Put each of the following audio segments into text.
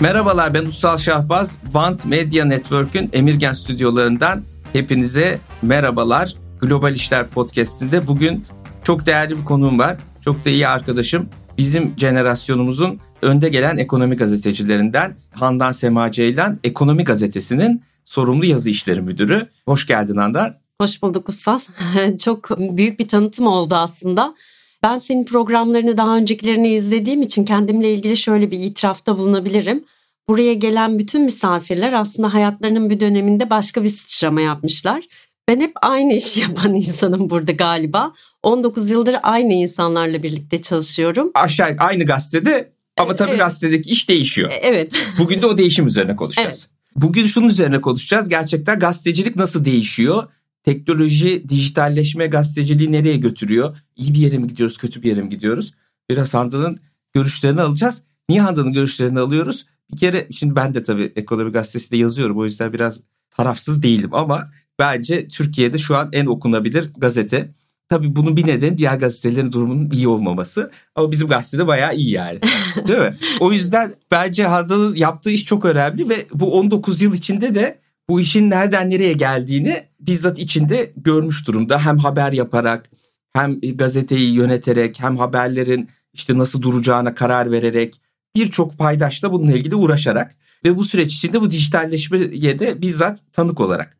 Merhabalar ben Ussal Şahbaz. Vant Media Network'ün Emirgen stüdyolarından hepinize merhabalar. Global İşler Podcast'inde bugün çok değerli bir konuğum var. Çok da iyi arkadaşım. Bizim jenerasyonumuzun önde gelen ekonomi gazetecilerinden Handan Sema Ceylan, Ekonomi Gazetesi'nin sorumlu yazı işleri müdürü. Hoş geldin Handan. Hoş bulduk Ussal. çok büyük bir tanıtım oldu aslında. Ben senin programlarını daha öncekilerini izlediğim için kendimle ilgili şöyle bir itirafta bulunabilirim. Buraya gelen bütün misafirler aslında hayatlarının bir döneminde başka bir sıçrama yapmışlar. Ben hep aynı işi yapan insanım burada galiba. 19 yıldır aynı insanlarla birlikte çalışıyorum. Aşağı aynı gazetede ama tabii evet. gazetedeki iş değişiyor. Evet. Bugün de o değişim üzerine konuşacağız. Evet. Bugün şunun üzerine konuşacağız. Gerçekten gazetecilik nasıl değişiyor? Teknoloji, dijitalleşme gazeteciliği nereye götürüyor? İyi bir yere mi gidiyoruz, kötü bir yere mi gidiyoruz? Biraz Handan'ın görüşlerini alacağız. Niye Handan'ın görüşlerini alıyoruz? Bir kere şimdi ben de tabii Ekonomi Gazetesi'nde yazıyorum. O yüzden biraz tarafsız değilim ama bence Türkiye'de şu an en okunabilir gazete. Tabii bunun bir nedeni diğer gazetelerin durumunun iyi olmaması. Ama bizim gazetede bayağı iyi yani. Değil mi? O yüzden bence Handan'ın yaptığı iş çok önemli ve bu 19 yıl içinde de bu işin nereden nereye geldiğini bizzat içinde görmüş durumda. Hem haber yaparak hem gazeteyi yöneterek hem haberlerin işte nasıl duracağına karar vererek birçok paydaşla bununla ilgili uğraşarak ve bu süreç içinde bu dijitalleşmeye de bizzat tanık olarak.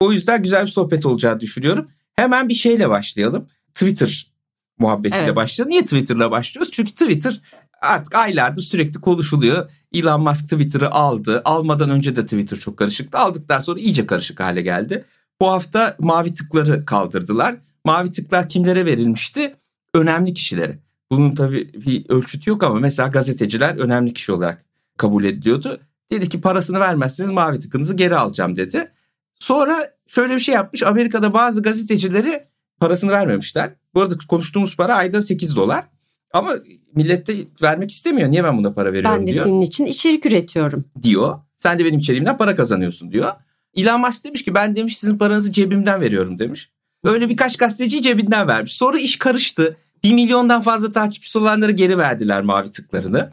O yüzden güzel bir sohbet olacağı düşünüyorum. Hemen bir şeyle başlayalım. Twitter muhabbetiyle evet. başlayalım. Niye Twitter'la başlıyoruz? Çünkü Twitter artık aylardır sürekli konuşuluyor. Elon Musk Twitter'ı aldı. Almadan önce de Twitter çok karışıktı. Aldıktan sonra iyice karışık hale geldi. Bu hafta mavi tıkları kaldırdılar. Mavi tıklar kimlere verilmişti? Önemli kişilere. Bunun tabii bir ölçütü yok ama mesela gazeteciler önemli kişi olarak kabul ediliyordu. Dedi ki parasını vermezseniz mavi tıkınızı geri alacağım dedi. Sonra şöyle bir şey yapmış. Amerika'da bazı gazetecileri parasını vermemişler. Bu arada konuştuğumuz para ayda 8 dolar. Ama millet de vermek istemiyor. Niye ben buna para veriyorum Ben de diyor. senin için içerik üretiyorum. Diyor. Sen de benim içeriğimden para kazanıyorsun diyor. Elon Musk demiş ki ben demiş sizin paranızı cebimden veriyorum demiş. Öyle birkaç gazeteci cebinden vermiş. Sonra iş karıştı. Bir milyondan fazla takipçisi olanları geri verdiler mavi tıklarını.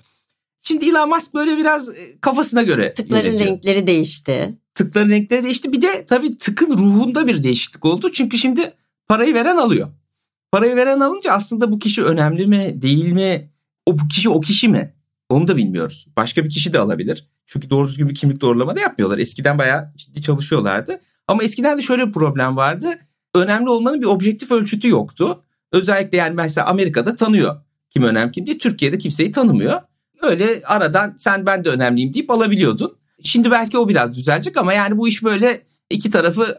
Şimdi Elon Musk böyle biraz e, kafasına göre Tıkların yönetiyor. renkleri değişti. Tıkların renkleri değişti. Bir de tabii tıkın ruhunda bir değişiklik oldu. Çünkü şimdi parayı veren alıyor. Parayı veren alınca aslında bu kişi önemli mi değil mi? O bu kişi o kişi mi? Onu da bilmiyoruz. Başka bir kişi de alabilir. Çünkü doğru düzgün bir kimlik doğrulama da yapmıyorlar. Eskiden bayağı ciddi çalışıyorlardı. Ama eskiden de şöyle bir problem vardı. Önemli olmanın bir objektif ölçütü yoktu. Özellikle yani mesela Amerika'da tanıyor kim önemli kim diye. Türkiye'de kimseyi tanımıyor. Öyle aradan sen ben de önemliyim deyip alabiliyordun. Şimdi belki o biraz düzelecek ama yani bu iş böyle iki tarafı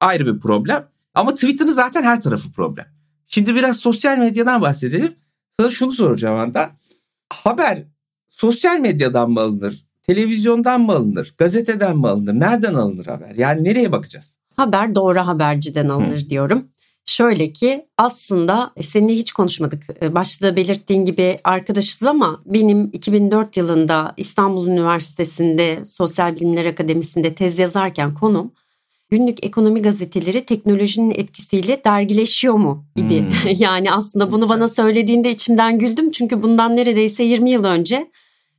ayrı bir problem. Ama Twitter'ın zaten her tarafı problem. Şimdi biraz sosyal medyadan bahsedelim. Sana şunu soracağım anda. Haber sosyal medyadan mı alınır? Televizyondan mı alınır? Gazeteden mi alınır? Nereden alınır haber? Yani nereye bakacağız? Haber doğru haberciden alınır Hı. diyorum. Şöyle ki aslında seninle hiç konuşmadık. Ee, başta da belirttiğin gibi arkadaşız ama benim 2004 yılında İstanbul Üniversitesi'nde Sosyal Bilimler Akademisi'nde tez yazarken konum günlük ekonomi gazeteleri teknolojinin etkisiyle dergileşiyor mu idi. Hmm. yani aslında bunu bana söylediğinde içimden güldüm çünkü bundan neredeyse 20 yıl önce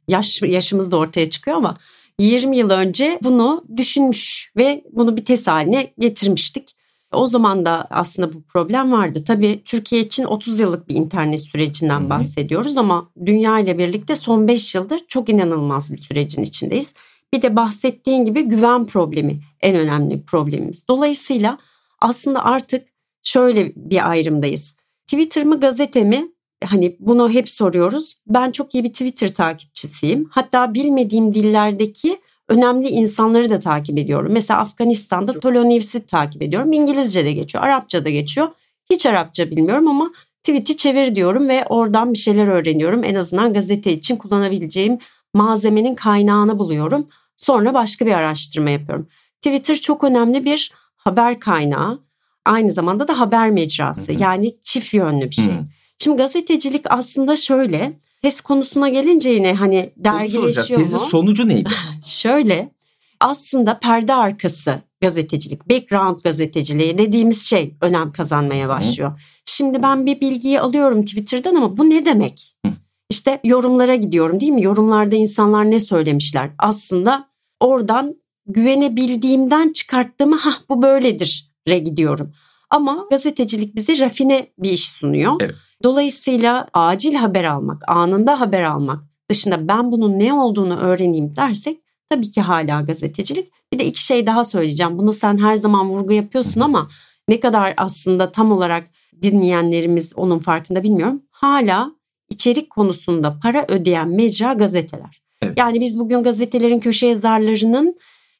yaş yaşımız da ortaya çıkıyor ama 20 yıl önce bunu düşünmüş ve bunu bir test haline getirmiştik. O zaman da aslında bu problem vardı. Tabii Türkiye için 30 yıllık bir internet sürecinden Hı-hı. bahsediyoruz ama dünya ile birlikte son 5 yıldır çok inanılmaz bir sürecin içindeyiz. Bir de bahsettiğin gibi güven problemi en önemli problemimiz. Dolayısıyla aslında artık şöyle bir ayrımdayız. Twitter mı gazete mi? Hani bunu hep soruyoruz. Ben çok iyi bir Twitter takipçisiyim. Hatta bilmediğim dillerdeki önemli insanları da takip ediyorum. Mesela Afganistan'da Tolonevs'i takip ediyorum. İngilizce de geçiyor, Arapça da geçiyor. Hiç Arapça bilmiyorum ama tweet'i çevir diyorum ve oradan bir şeyler öğreniyorum. En azından gazete için kullanabileceğim malzemenin kaynağını buluyorum. Sonra başka bir araştırma yapıyorum. Twitter çok önemli bir haber kaynağı. Aynı zamanda da haber mecrası. Yani çift yönlü bir şey. Şimdi gazetecilik aslında şöyle Test konusuna gelince yine hani dergileşiyor mu? Tezin sonucu neydi? Şöyle aslında perde arkası gazetecilik, background gazeteciliği dediğimiz şey önem kazanmaya başlıyor. Hı. Şimdi ben bir bilgiyi alıyorum Twitter'dan ama bu ne demek? Hı. İşte yorumlara gidiyorum değil mi? Yorumlarda insanlar ne söylemişler? Aslında oradan güvenebildiğimden çıkarttığımı ha bu böyledir re gidiyorum. Ama gazetecilik bize rafine bir iş sunuyor. Evet. Dolayısıyla acil haber almak, anında haber almak dışında ben bunun ne olduğunu öğreneyim dersek tabii ki hala gazetecilik. Bir de iki şey daha söyleyeceğim. Bunu sen her zaman vurgu yapıyorsun ama ne kadar aslında tam olarak dinleyenlerimiz onun farkında bilmiyorum. Hala içerik konusunda para ödeyen mecra gazeteler. Evet. Yani biz bugün gazetelerin köşe yazarlarının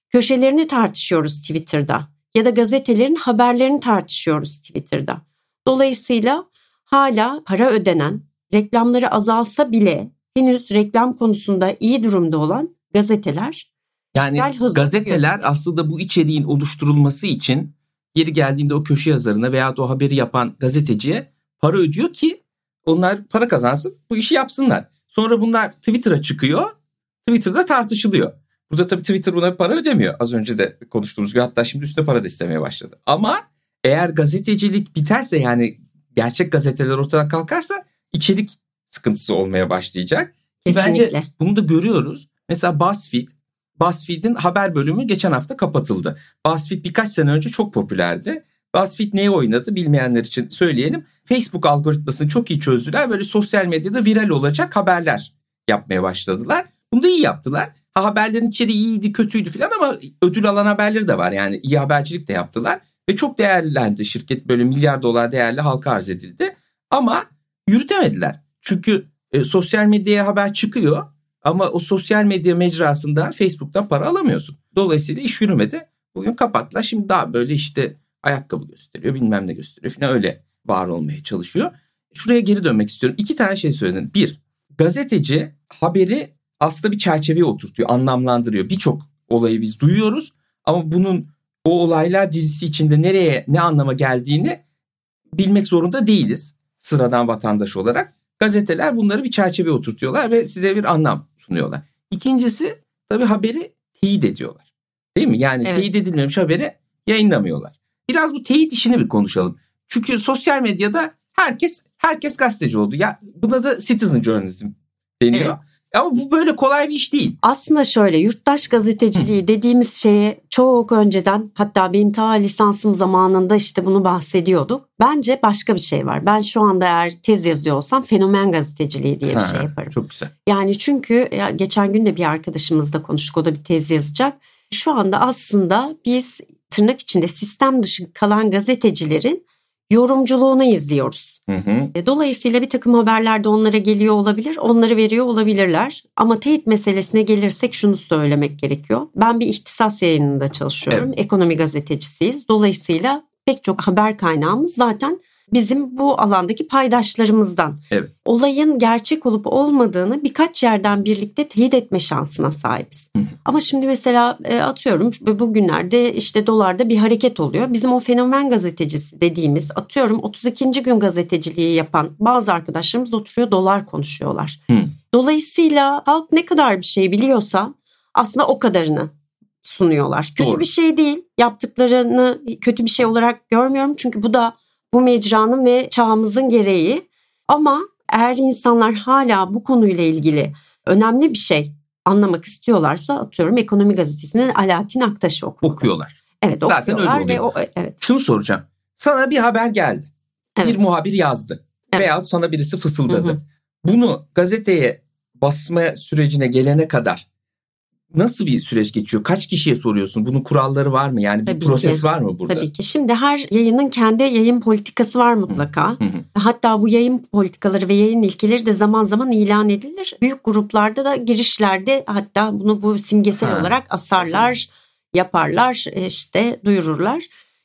köşelerini tartışıyoruz Twitter'da ya da gazetelerin haberlerini tartışıyoruz Twitter'da. Dolayısıyla hala para ödenen, reklamları azalsa bile henüz reklam konusunda iyi durumda olan gazeteler yani gazeteler aslında bu içeriğin oluşturulması için yeri geldiğinde o köşe yazarına veya o haberi yapan gazeteciye para ödüyor ki onlar para kazansın bu işi yapsınlar. Sonra bunlar Twitter'a çıkıyor. Twitter'da tartışılıyor. Burada tabii Twitter buna para ödemiyor. Az önce de konuştuğumuz gibi hatta şimdi üstüne para da istemeye başladı. Ama eğer gazetecilik biterse yani gerçek gazeteler ortadan kalkarsa içerik sıkıntısı olmaya başlayacak. Kesinlikle. Bence bunu da görüyoruz. Mesela BuzzFeed, BuzzFeed'in haber bölümü geçen hafta kapatıldı. BuzzFeed birkaç sene önce çok popülerdi. BuzzFeed neyi oynadı bilmeyenler için söyleyelim. Facebook algoritmasını çok iyi çözdüler. Böyle sosyal medyada viral olacak haberler yapmaya başladılar. Bunu da iyi yaptılar. Ha, haberlerin içeriği iyiydi, kötüydü falan ama ödül alan haberleri de var. Yani iyi habercilik de yaptılar. Ve çok değerlendi şirket böyle milyar dolar değerli halka arz edildi. Ama yürütemediler. Çünkü e, sosyal medyaya haber çıkıyor ama o sosyal medya mecrasında Facebook'tan para alamıyorsun. Dolayısıyla iş yürümedi. Bugün kapattılar. Şimdi daha böyle işte ayakkabı gösteriyor bilmem ne gösteriyor falan öyle var olmaya çalışıyor. Şuraya geri dönmek istiyorum. İki tane şey söyledin. Bir, gazeteci haberi aslında bir çerçeveye oturtuyor, anlamlandırıyor. Birçok olayı biz duyuyoruz ama bunun o olaylar dizisi içinde nereye ne anlama geldiğini bilmek zorunda değiliz sıradan vatandaş olarak. Gazeteler bunları bir çerçeveye oturtuyorlar ve size bir anlam sunuyorlar. İkincisi tabii haberi teyit ediyorlar. Değil mi? Yani evet. teyit edilmemiş haberi yayınlamıyorlar. Biraz bu teyit işini bir konuşalım. Çünkü sosyal medyada herkes herkes gazeteci oldu. Ya buna da citizen journalism deniyor. Evet. Ama bu böyle kolay bir iş değil. Aslında şöyle yurttaş gazeteciliği dediğimiz şeye çok önceden hatta benim ta lisansım zamanında işte bunu bahsediyorduk. Bence başka bir şey var. Ben şu anda eğer tez yazıyor olsam fenomen gazeteciliği diye bir ha, şey yaparım. Çok güzel. Yani çünkü ya geçen gün de bir arkadaşımızla konuştuk o da bir tez yazacak. Şu anda aslında biz tırnak içinde sistem dışı kalan gazetecilerin yorumculuğunu izliyoruz. Hı hı. E, dolayısıyla bir takım haberler de onlara geliyor olabilir, onları veriyor olabilirler. Ama teyit meselesine gelirsek şunu söylemek gerekiyor. Ben bir ihtisas yayınında çalışıyorum. Evet. Ekonomi gazetecisiyiz. Dolayısıyla pek çok haber kaynağımız zaten bizim bu alandaki paydaşlarımızdan. Evet. Olayın gerçek olup olmadığını birkaç yerden birlikte teyit etme şansına sahibiz. Hı. Ama şimdi mesela e, atıyorum bugünlerde işte dolarda bir hareket oluyor. Bizim o fenomen gazetecisi dediğimiz atıyorum 32. gün gazeteciliği yapan bazı arkadaşlarımız oturuyor dolar konuşuyorlar. Hı. Dolayısıyla halk ne kadar bir şey biliyorsa aslında o kadarını sunuyorlar. Kötü Doğru. bir şey değil. Yaptıklarını kötü bir şey olarak görmüyorum. Çünkü bu da bu mecranın ve çağımızın gereği. Ama eğer insanlar hala bu konuyla ilgili önemli bir şey anlamak istiyorlarsa atıyorum Ekonomi Gazetesi'nin Alaaddin Aktaş'ı okuyorlar. Okuyorlar. Evet Zaten öyle oluyor. Ve o, evet. Şunu soracağım. Sana bir haber geldi. Evet. Bir muhabir yazdı. Evet. Veyahut sana birisi fısıldadı. Hı hı. Bunu gazeteye basma sürecine gelene kadar nasıl bir süreç geçiyor? Kaç kişiye soruyorsun? Bunun kuralları var mı? Yani Tabii bir proses ki. var mı burada? Tabii ki. Şimdi her yayının kendi yayın politikası var mutlaka. Hı hı. Hatta bu yayın politikaları ve yayın ilkeleri de zaman zaman ilan edilir. Büyük gruplarda da girişlerde hatta bunu bu simgesel ha. olarak asarlar, Kesinlikle. yaparlar, e, işte duyururlar.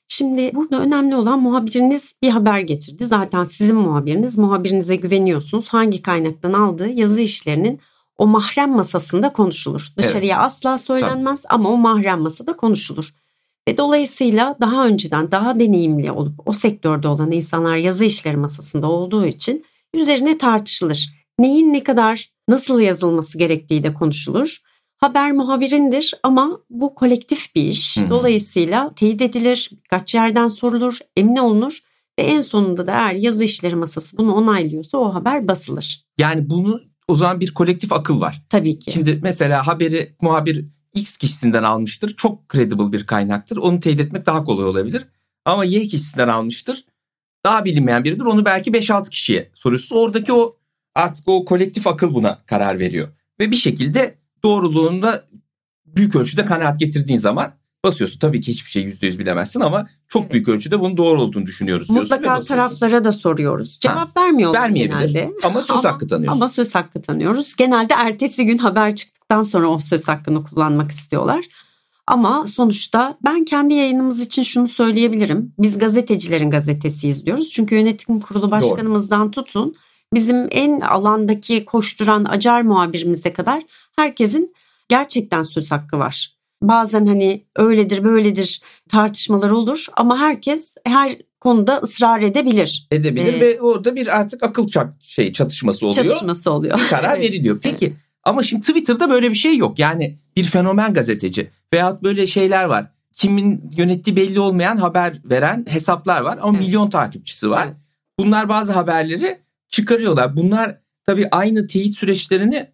Şimdi burada önemli olan muhabiriniz bir haber getirdi. Zaten sizin muhabiriniz, muhabirinize güveniyorsunuz. Hangi kaynaktan aldığı yazı işlerinin o mahrem masasında konuşulur. Dışarıya evet. asla söylenmez tamam. ama o mahrem masada konuşulur. Ve dolayısıyla daha önceden daha deneyimli olup o sektörde olan insanlar yazı işleri masasında olduğu için üzerine tartışılır. Neyin ne kadar nasıl yazılması gerektiği de konuşulur. Haber muhabirindir ama bu kolektif bir iş. Hı-hı. Dolayısıyla teyit edilir, birkaç yerden sorulur, emin olunur ve en sonunda da eğer yazı işleri masası bunu onaylıyorsa o haber basılır. Yani bunu O zaman bir kolektif akıl var. Tabii ki. Şimdi mesela haberi muhabir X kişisinden almıştır. Çok credible bir kaynaktır. Onu teyit etmek daha kolay olabilir. Ama Y kişisinden almıştır. Daha bilinmeyen biridir. Onu belki 5-6 kişiye soruyorsunuz. Oradaki o artık o kolektif akıl buna karar veriyor. Ve bir şekilde doğruluğunda büyük ölçüde kanaat getirdiğin zaman basıyorsun. Tabii ki hiçbir şey %100 bilemezsin ama çok evet. büyük ölçüde bunun doğru olduğunu düşünüyoruz. Mutlaka taraflara da soruyoruz. Cevap ha, vermiyorlar genelde. Ama söz ama, hakkı tanıyoruz. Ama söz hakkı tanıyoruz. Genelde ertesi gün haber çıktıktan sonra o söz hakkını kullanmak istiyorlar. Ama sonuçta ben kendi yayınımız için şunu söyleyebilirim. Biz gazetecilerin gazetesiyiz diyoruz. Çünkü yönetim kurulu başkanımızdan Doğru. tutun bizim en alandaki koşturan acar muhabirimize kadar herkesin gerçekten söz hakkı var. Bazen hani öyledir böyledir tartışmalar olur ama herkes her konuda ısrar edebilir. Edebilir ee, ve orada bir artık akıl çak şey çatışması oluyor. Çatışması oluyor. Bir karar evet. veriliyor. Peki evet. ama şimdi Twitter'da böyle bir şey yok. Yani bir fenomen gazeteci veyahut böyle şeyler var. Kimin yönettiği belli olmayan haber veren hesaplar var ama evet. milyon takipçisi var. Evet. Bunlar bazı haberleri çıkarıyorlar. Bunlar tabii aynı teyit süreçlerini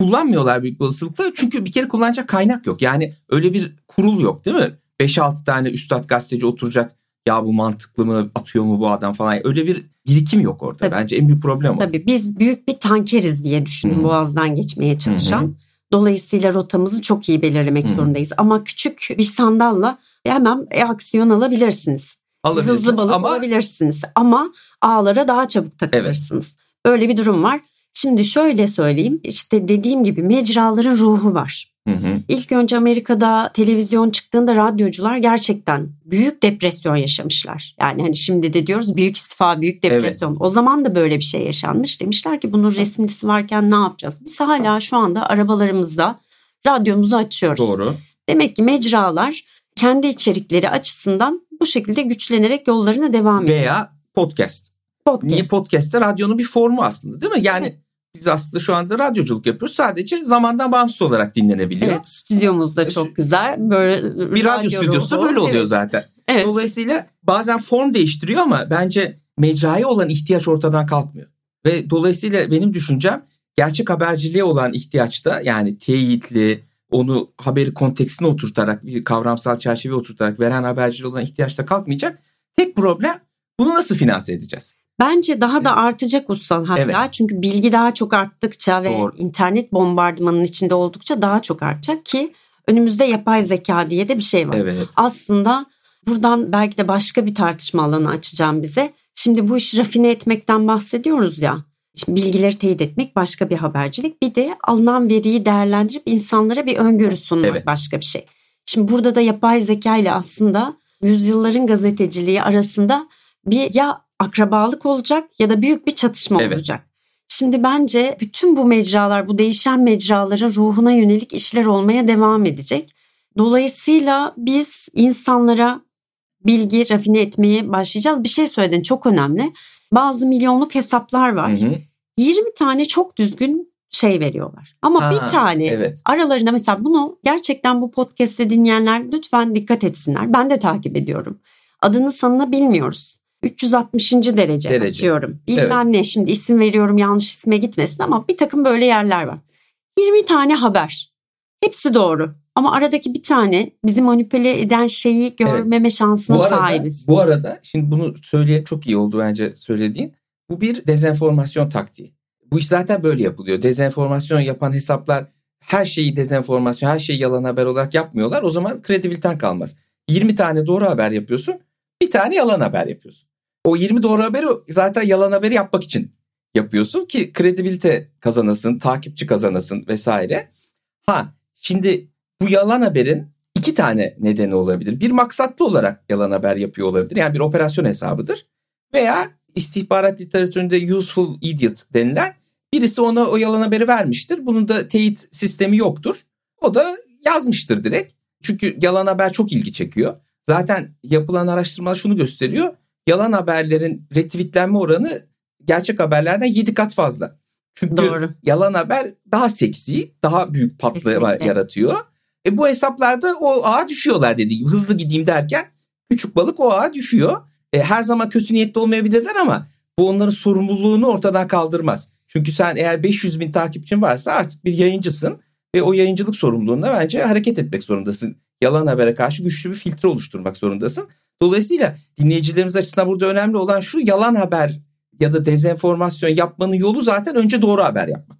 kullanmıyorlar büyük olasılıkla. Çünkü bir kere kullanacak kaynak yok. Yani öyle bir kurul yok değil mi? 5-6 tane üstad gazeteci oturacak. Ya bu mantıklı mı atıyor mu bu adam falan. Öyle bir birikim yok orada. Tabii. Bence en büyük problem o. Tabii biz büyük bir tankeriz diye düşünün Hı-hı. boğazdan geçmeye çalışan. Hı-hı. Dolayısıyla rotamızı çok iyi belirlemek Hı-hı. zorundayız. Ama küçük bir sandalla hemen aksiyon alabilirsiniz. Hızlı balık ama... olabilirsiniz ama ağlara daha çabuk takılırsınız. Evet. Öyle bir durum var. Şimdi şöyle söyleyeyim işte dediğim gibi mecraların ruhu var. Hı hı. İlk önce Amerika'da televizyon çıktığında radyocular gerçekten büyük depresyon yaşamışlar. Yani hani şimdi de diyoruz büyük istifa, büyük depresyon. Evet. O zaman da böyle bir şey yaşanmış. Demişler ki bunun resmisi varken ne yapacağız? Biz hala şu anda arabalarımızda radyomuzu açıyoruz. Doğru. Demek ki mecralar kendi içerikleri açısından bu şekilde güçlenerek yollarına devam ediyor. Veya podcast. Podcast. Niye podcast'te radyonun bir formu aslında değil mi? Yani evet. Biz aslında şu anda radyoculuk yapıyoruz. Sadece zamandan bağımsız olarak dinlenebiliyor. Evet stüdyomuz da çok güzel. Böyle bir radyo, radyo stüdyosu da böyle oluyor evet. zaten. Evet. Dolayısıyla bazen form değiştiriyor ama bence mecraya olan ihtiyaç ortadan kalkmıyor. Ve dolayısıyla benim düşüncem gerçek haberciliğe olan ihtiyaçta yani teyitli, onu haberi kontekstine oturtarak bir kavramsal çerçeve oturtarak veren haberciliğe olan ihtiyaçta kalkmayacak. Tek problem bunu nasıl finanse edeceğiz? Bence daha da artacak Ussal hatta. Evet. Çünkü bilgi daha çok arttıkça ve Doğru. internet bombardımanının içinde oldukça daha çok artacak ki önümüzde yapay zeka diye de bir şey var. Evet. Aslında buradan belki de başka bir tartışma alanı açacağım bize. Şimdi bu işi rafine etmekten bahsediyoruz ya. Şimdi bilgileri teyit etmek başka bir habercilik. Bir de alınan veriyi değerlendirip insanlara bir öngörü sunmak evet. başka bir şey. Şimdi burada da yapay zeka ile aslında yüzyılların gazeteciliği arasında bir ya akrabalık olacak ya da büyük bir çatışma evet. olacak. Şimdi bence bütün bu mecralar, bu değişen mecraların ruhuna yönelik işler olmaya devam edecek. Dolayısıyla biz insanlara bilgi rafine etmeye başlayacağız. Bir şey söyledin çok önemli. Bazı milyonluk hesaplar var. Hı hı. 20 tane çok düzgün şey veriyorlar. Ama ha, bir tane evet. aralarında mesela bunu gerçekten bu podcast'te dinleyenler lütfen dikkat etsinler. Ben de takip ediyorum. Adını sanını bilmiyoruz. 360. derece, derece. atıyorum. Bilmem evet. ne şimdi isim veriyorum yanlış isme gitmesin ama bir takım böyle yerler var. 20 tane haber. Hepsi doğru. Ama aradaki bir tane bizi manipüle eden şeyi görmeme evet. şansına bu arada, sahibiz. Bu arada şimdi bunu söyleyip çok iyi oldu bence söylediğin. Bu bir dezenformasyon taktiği. Bu iş zaten böyle yapılıyor. Dezenformasyon yapan hesaplar her şeyi dezenformasyon, her şeyi yalan haber olarak yapmıyorlar. O zaman kredibiliten kalmaz. 20 tane doğru haber yapıyorsun. Bir tane yalan haber yapıyorsun. O 20 doğru haberi zaten yalan haberi yapmak için yapıyorsun ki kredibilite kazanasın, takipçi kazanasın vesaire. Ha şimdi bu yalan haberin iki tane nedeni olabilir. Bir maksatlı olarak yalan haber yapıyor olabilir. Yani bir operasyon hesabıdır. Veya istihbarat literatüründe useful idiot denilen birisi ona o yalan haberi vermiştir. Bunun da teyit sistemi yoktur. O da yazmıştır direkt. Çünkü yalan haber çok ilgi çekiyor. Zaten yapılan araştırmalar şunu gösteriyor. Yalan haberlerin retweetlenme oranı gerçek haberlerden 7 kat fazla. Çünkü Doğru. yalan haber daha seksi, daha büyük patlama yaratıyor. E bu hesaplarda o ağa düşüyorlar dediğim. Hızlı gideyim derken küçük balık o ağa düşüyor. E her zaman kötü niyetli olmayabilirler ama bu onların sorumluluğunu ortadan kaldırmaz. Çünkü sen eğer 500 bin takipçin varsa artık bir yayıncısın ve o yayıncılık sorumluluğunda bence hareket etmek zorundasın. Yalan habere karşı güçlü bir filtre oluşturmak zorundasın. Dolayısıyla dinleyicilerimiz açısından burada önemli olan şu yalan haber ya da dezenformasyon yapmanın yolu zaten önce doğru haber yapmak.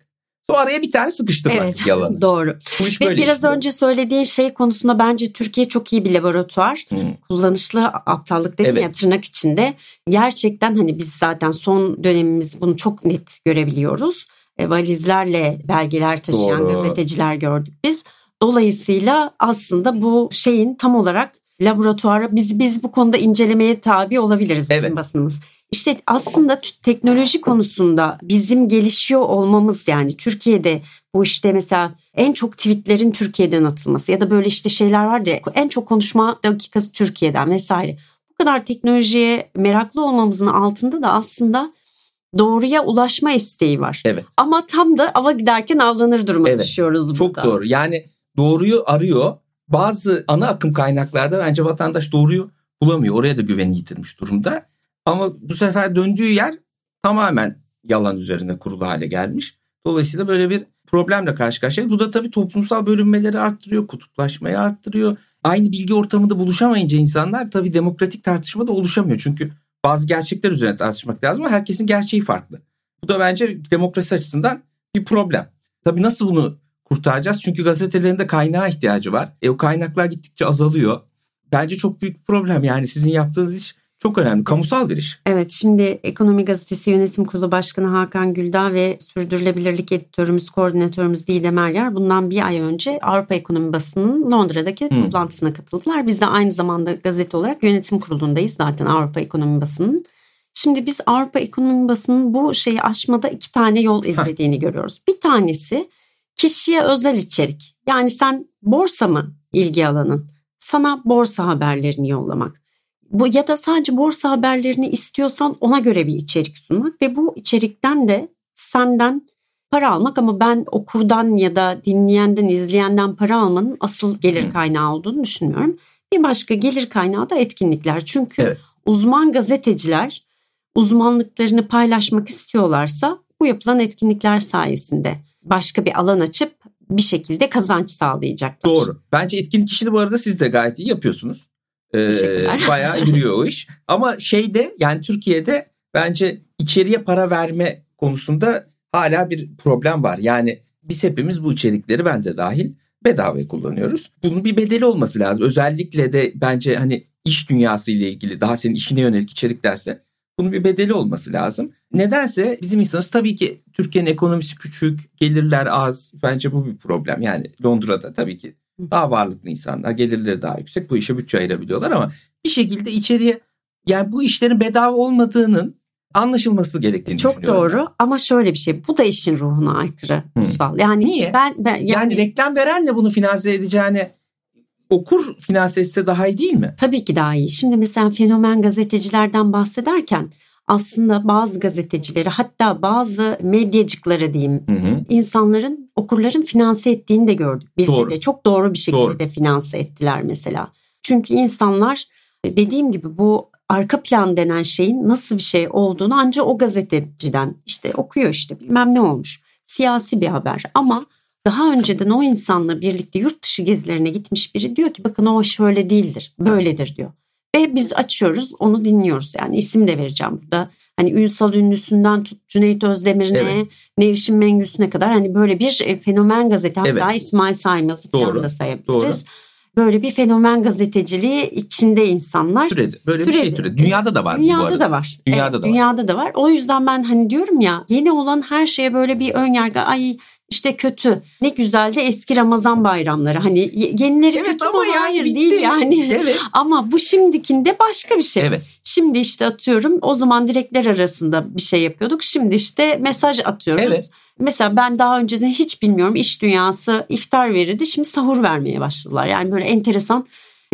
Sonra araya bir tane sıkıştırmak evet, yalanı. Doğru. Bu iş Ve böyle biraz işliyor. önce söylediğin şey konusunda bence Türkiye çok iyi bir laboratuvar. Hı. Kullanışlı aptallık dedin Evet. ya tırnak içinde. Gerçekten hani biz zaten son dönemimiz bunu çok net görebiliyoruz. E, valizlerle belgeler taşıyan Doğru. gazeteciler gördük biz. Dolayısıyla aslında bu şeyin tam olarak laboratuvara biz biz bu konuda incelemeye tabi olabiliriz bizim Evet. basınımız. İşte aslında teknoloji konusunda bizim gelişiyor olmamız yani Türkiye'de bu işte mesela en çok tweetlerin Türkiye'den atılması ya da böyle işte şeyler var ya en çok konuşma dakikası Türkiye'den vesaire. Bu kadar teknolojiye meraklı olmamızın altında da aslında doğruya ulaşma isteği var. Evet. Ama tam da ava giderken avlanır duruma Evet. düşüyoruz Çok burada. doğru. Yani doğruyu arıyor. Bazı ana akım kaynaklarda bence vatandaş doğruyu bulamıyor. Oraya da güveni yitirmiş durumda. Ama bu sefer döndüğü yer tamamen yalan üzerine kurulu hale gelmiş. Dolayısıyla böyle bir problemle karşı karşıya. Bu da tabii toplumsal bölünmeleri arttırıyor, kutuplaşmayı arttırıyor. Aynı bilgi ortamında buluşamayınca insanlar tabii demokratik tartışma da oluşamıyor. Çünkü bazı gerçekler üzerine tartışmak lazım ama herkesin gerçeği farklı. Bu da bence demokrasi açısından bir problem. Tabii nasıl bunu kurtaracağız? Çünkü gazetelerin de kaynağa ihtiyacı var. E o kaynaklar gittikçe azalıyor. Bence çok büyük bir problem. Yani sizin yaptığınız iş çok önemli. Kamusal bir iş. Evet şimdi Ekonomi Gazetesi Yönetim Kurulu Başkanı Hakan Güldağ ve Sürdürülebilirlik Editörümüz, Koordinatörümüz Didem Eryer bundan bir ay önce Avrupa Ekonomi Basını'nın Londra'daki Hmm. toplantısına katıldılar. Biz de aynı zamanda gazete olarak yönetim kurulundayız zaten Avrupa Ekonomi Basını'nın. Şimdi biz Avrupa Ekonomi Basını'nın bu şeyi aşmada iki tane yol izlediğini görüyoruz. Bir tanesi kişiye özel içerik. Yani sen borsa mı ilgi alanın? Sana borsa haberlerini yollamak. Bu ya da sadece borsa haberlerini istiyorsan ona göre bir içerik sunmak ve bu içerikten de senden para almak ama ben okurdan ya da dinleyenden, izleyenden para almanın asıl gelir kaynağı olduğunu düşünmüyorum. Bir başka gelir kaynağı da etkinlikler. Çünkü Evet. uzman gazeteciler uzmanlıklarını paylaşmak istiyorlarsa bu yapılan etkinlikler sayesinde başka bir alan açıp bir şekilde kazanç sağlayacaklar. Doğru. Bence etkinlik işini bu arada siz de gayet iyi yapıyorsunuz. Teşekkürler. bayağı yürüyor o iş. Ama şeyde yani Türkiye'de bence içeriye para verme konusunda hala bir problem var. Yani biz hepimiz bu içerikleri ben de dahil bedava kullanıyoruz. Bunun bir bedeli olması lazım. Özellikle de bence hani iş dünyası ile ilgili daha senin işine yönelik içeriklerse bunun bir bedeli olması lazım. Nedense bizim insanımız tabii ki Türkiye'nin ekonomisi küçük, gelirler az. Bence bu bir problem. Yani Londra'da tabii ki daha varlıklı insanlar, gelirleri daha yüksek. Bu işe bütçe ayırabiliyorlar ama bir şekilde içeriye yani bu işlerin bedava olmadığının anlaşılması gerektiğini Çok doğru ama şöyle bir şey bu da işin ruhuna aykırı Hı. Uysal. Yani Niye? ben, ben yani, Yani, reklam verenle bunu finanse edeceğine okur finanse etse daha iyi değil mi? tabii ki daha iyi. Şimdi mesela fenomen gazetecilerden bahsederken aslında bazı gazetecileri hatta bazı medyacıkları diyeyim Hı hı. insanların okurların finanse ettiğini de gördük. Bizde Doğru. de çok doğru bir şekilde Doğru. de finanse ettiler mesela. Çünkü insanlar dediğim gibi bu arka plan denen şeyin nasıl bir şey olduğunu ancak o gazeteciden işte okuyor işte bilmem ne olmuş. Siyasi bir haber ama daha önceden o insanla birlikte yurt dışı gezilerine gitmiş biri diyor ki bakın o şöyle değildir böyledir diyor. Ve biz açıyoruz onu dinliyoruz yani isim de vereceğim burada. Hani Ünsal Ünlüsü'nden tut Cüneyt Özdemir'ine Evet. Nevşin Mengüsü'ne kadar hani böyle bir e, fenomen gazete hatta Evet. İsmail Saymaz'ı falan da sayabiliriz. doğru. Böyle bir fenomen gazeteciliği içinde insanlar. Türedi. Böyle bir şey Türedi. türedi. Dünyada da var bu Dünyada arada. da var. Dünyada Evet, da var. dünyada da var. O yüzden ben hani diyorum ya yeni olan her şeye böyle bir ön yargı ay işte kötü. Ne güzel de eski Ramazan bayramları. Hani ye- yenileri Evet kötü ama yani Hayır bitti. değil yani. Evet. Ama bu şimdikinde başka bir şey. Evet. Şimdi işte atıyorum o zaman direkler arasında bir şey yapıyorduk. Şimdi işte mesaj atıyoruz. Evet. Mesela ben daha önceden hiç bilmiyorum iş dünyası iftar verirdi. Şimdi sahur vermeye başladılar. Yani böyle enteresan.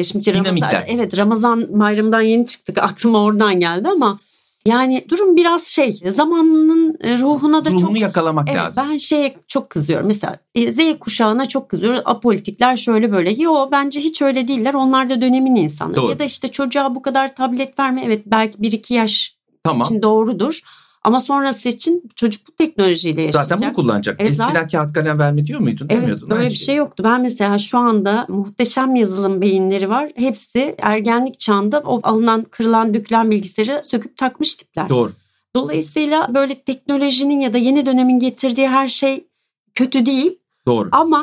Şimdi Ramazan, Dinamikler. evet Ramazan bayramından yeni çıktık. Aklıma oradan geldi ama yani durum biraz şey zamanının e, ruhuna da Ruhunu çok yakalamak Evet lazım. ben şeye çok kızıyorum. Mesela e, Z kuşağına çok kızıyorum. Apolitikler şöyle böyle. Yo bence hiç öyle değiller. Onlar da dönemin insanları. Doğru. Ya da işte çocuğa bu kadar tablet verme. Evet belki 1-2 yaş Tamam. için doğrudur. Ama sonrası için çocuk bu teknolojiyle yaşayacak. Zaten bunu kullanacak. Evet, Eskiden zaten... kağıt kalem verme diyor muydun? Evet Demiyordun. böyle bir şey yoktu. Ben mesela şu anda muhteşem yazılım beyinleri var. Hepsi ergenlik çağında o alınan kırılan dökülen bilgisayarı söküp takmış tipler. Doğru. Dolayısıyla böyle teknolojinin ya da yeni dönemin getirdiği her şey kötü değil. Doğru. Ama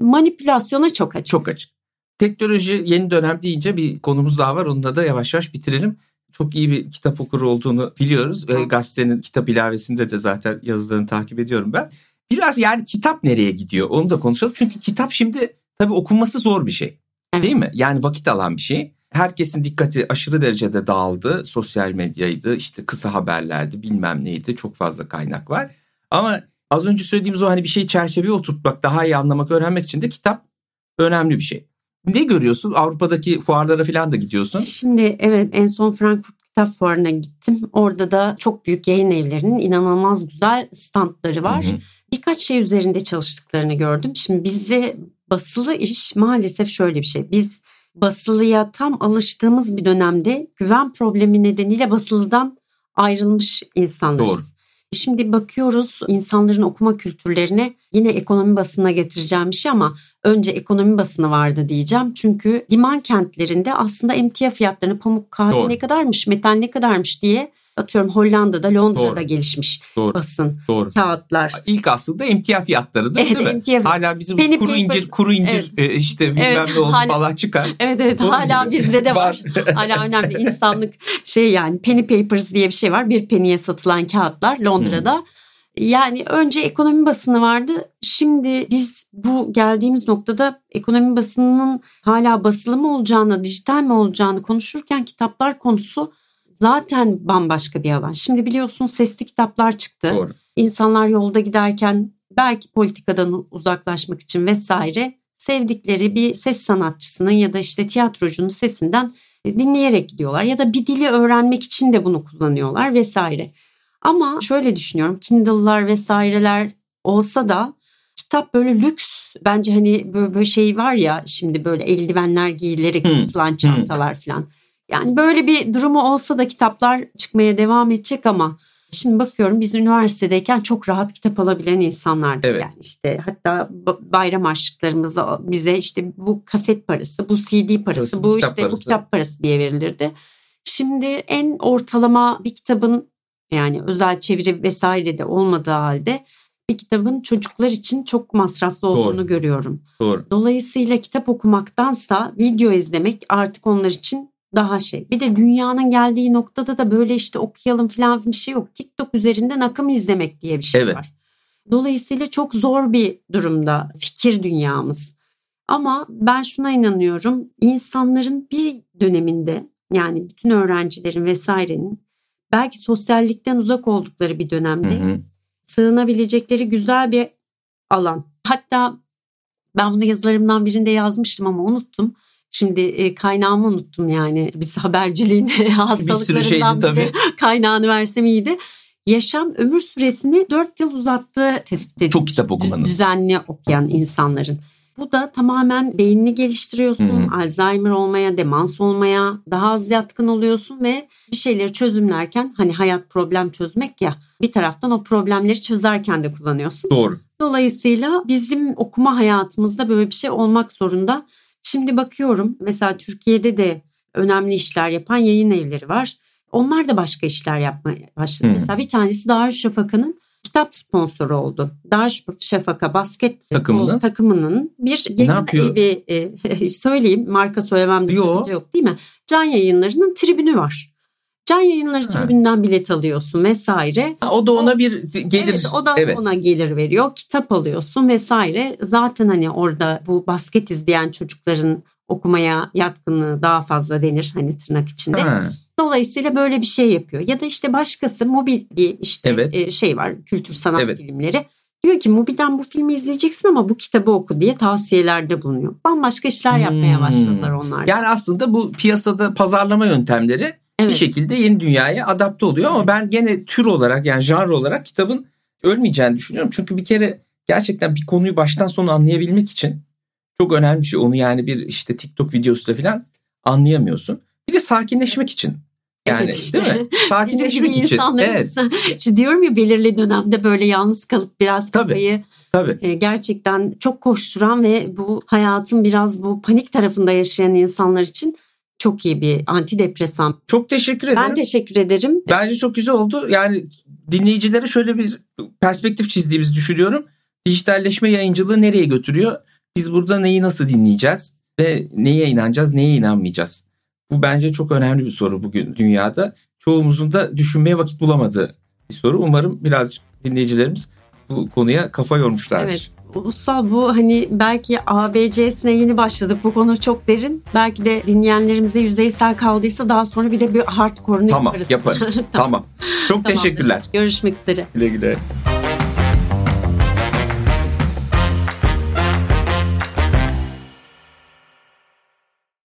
manipülasyona çok açık. Çok açık. Teknoloji yeni dönem deyince bir konumuz daha var. Onunla da yavaş yavaş bitirelim. Çok iyi bir kitap okuru olduğunu biliyoruz. E, gazetenin kitap ilavesinde de zaten yazılarını takip ediyorum ben. Biraz yani kitap nereye gidiyor onu da konuşalım. Çünkü kitap şimdi tabii okunması zor bir şey. Evet. Değil mi? Yani vakit alan bir şey. Herkesin dikkati aşırı derecede dağıldı. Sosyal medyaydı, işte kısa haberlerdi, bilmem neydi. Çok fazla kaynak var. Ama az önce söylediğimiz o hani bir şey çerçeveye oturtmak, daha iyi anlamak, öğrenmek için de kitap önemli bir şey. Ne görüyorsun? Avrupa'daki fuarlara falan da gidiyorsun. Şimdi evet en son Frankfurt Kitap Fuarı'na gittim. Orada da çok büyük yayın evlerinin inanılmaz güzel standları var. Hı hı. Birkaç şey üzerinde çalıştıklarını gördüm. Şimdi bizde basılı iş maalesef şöyle bir şey. Biz basılıya tam alıştığımız bir dönemde güven problemi nedeniyle basılıdan ayrılmış insanlarız. Doğru. Şimdi bakıyoruz insanların okuma kültürlerine yine ekonomi basına getireceğim bir şey ama önce ekonomi basını vardı diyeceğim. Çünkü liman kentlerinde aslında emtia fiyatlarını pamuk kahve Doğru. ne kadarmış metal ne kadarmış diye atıyorum Hollanda'da, Londra'da Doğru. gelişmiş Doğru. basın, Doğru. kağıtlar. İlk aslında emtia fiyatları da evet, değil mi? Emtia... Hala bizim Penny kuru incir, kuru incir evet. E, işte bilmem evet, ne oldu hala, falan çıkar. Evet evet Doğru hala gibi. bizde de var. hala önemli insanlık şey yani penny papers diye bir şey var. Bir penny'e satılan kağıtlar Londra'da. Hmm. Yani önce ekonomi basını vardı. Şimdi biz bu geldiğimiz noktada ekonomi basınının hala basılı mı olacağını, dijital mi olacağını konuşurken kitaplar konusu zaten bambaşka bir alan. Şimdi biliyorsun sesli kitaplar çıktı. Doğru. İnsanlar yolda giderken belki politikadan uzaklaşmak için vesaire sevdikleri bir ses sanatçısının ya da işte tiyatrocunun sesinden dinleyerek gidiyorlar ya da bir dili öğrenmek için de bunu kullanıyorlar vesaire. Ama şöyle düşünüyorum Kindle'lar vesaireler olsa da kitap böyle lüks bence hani böyle, böyle şey var ya şimdi böyle eldivenler giyilerek satılan çantalar falan. Yani böyle bir durumu olsa da kitaplar çıkmaya devam edecek ama Şimdi bakıyorum biz üniversitedeyken çok rahat kitap alabilen insanlardık. Evet. Yani işte hatta bayram harçlıklarımızı bize işte bu kaset parası, bu CD parası, bu işte parası. bu kitap parası diye verilirdi. Şimdi en ortalama bir kitabın yani özel çeviri vesaire de olmadığı halde bir kitabın çocuklar için çok masraflı olduğunu Doğru. görüyorum. Doğru. Dolayısıyla kitap okumaktansa video izlemek artık onlar için daha şey. Bir de dünyanın geldiği noktada da böyle işte okuyalım falan bir şey yok. TikTok üzerinden akım izlemek diye bir şey evet. var. Dolayısıyla çok zor bir durumda fikir dünyamız. Ama ben şuna inanıyorum. İnsanların bir döneminde yani bütün öğrencilerin vesairenin belki sosyallikten uzak oldukları bir dönemde hı hı. sığınabilecekleri güzel bir alan. Hatta ben bunu yazılarımdan birinde yazmıştım ama unuttum. Şimdi e, kaynağımı unuttum yani. Biz haberciliğin hastalıklarından bir biri kaynağını versem iyiydi. Yaşam ömür süresini 4 yıl uzattığı tespit edilmiş. Çok kitap okumanın. Düzenli okuyan insanların. Bu da tamamen beynini geliştiriyorsun. Hı-hı. Alzheimer olmaya, demans olmaya daha az yatkın oluyorsun ve bir şeyleri çözümlerken hani hayat problem çözmek ya bir taraftan o problemleri çözerken de kullanıyorsun. Doğru. Dolayısıyla bizim okuma hayatımızda böyle bir şey olmak zorunda. Şimdi bakıyorum mesela Türkiye'de de önemli işler yapan yayın evleri var. Onlar da başka işler yapmaya başladı. Hmm. Mesela bir tanesi Darüşşafaka'nın kitap sponsoru oldu. Darüşşafaka basket takımının, takımının bir yayın ne yapıyor? evi e, söyleyeyim marka söylemem yok. yok değil mi? Can yayınlarının tribünü var. Can yayınları ha. tribünden bilet alıyorsun vesaire. Ha, o da ona o, bir gelir. Evet, o da evet. ona gelir veriyor. Kitap alıyorsun vesaire. Zaten hani orada bu basket izleyen çocukların okumaya yatkınlığı daha fazla denir hani tırnak içinde. Ha. Dolayısıyla böyle bir şey yapıyor. Ya da işte başkası mobil bir işte evet. E, şey var kültür sanat evet. filmleri. Diyor ki Mubi'den bu filmi izleyeceksin ama bu kitabı oku diye tavsiyelerde bulunuyor. Bambaşka işler yapmaya hmm. başladılar onlar. Yani aslında bu piyasada pazarlama yöntemleri evet. bir şekilde yeni dünyaya adapte oluyor ama ben gene tür olarak yani janr olarak kitabın ölmeyeceğini düşünüyorum. Çünkü bir kere gerçekten bir konuyu baştan sona anlayabilmek için çok önemli bir şey. Onu yani bir işte TikTok videosuyla falan anlayamıyorsun. Bir de sakinleşmek için. Yani Evet işte. değil mi? Sakinleşmek için. Evet. işte diyorum ya belirli dönemde böyle yalnız kalıp biraz kafayı Tabii. e, gerçekten çok koşturan ve bu hayatın biraz bu panik tarafında yaşayan insanlar için çok iyi bir antidepresan. Çok teşekkür ederim. Ben teşekkür ederim. Bence çok güzel oldu. Yani dinleyicilere şöyle bir perspektif çizdiğimizi düşünüyorum. Dijitalleşme yayıncılığı nereye götürüyor? Biz burada neyi nasıl dinleyeceğiz ve neye inanacağız, neye inanmayacağız? Bu bence çok önemli bir soru bugün dünyada. Çoğumuzun da düşünmeye vakit bulamadığı bir soru. Umarım birazcık dinleyicilerimiz bu konuya kafa yormuşlardır. Evet. Ulusal bu hani belki ABC'sine yeni başladık. Bu konu çok derin. Belki de dinleyenlerimize yüzeysel kaldıysa daha sonra bir de bir hardcore'unu Tamam yaparız. yaparız. tamam. Çok Tamamdır. teşekkürler. Görüşmek üzere. Güle güle.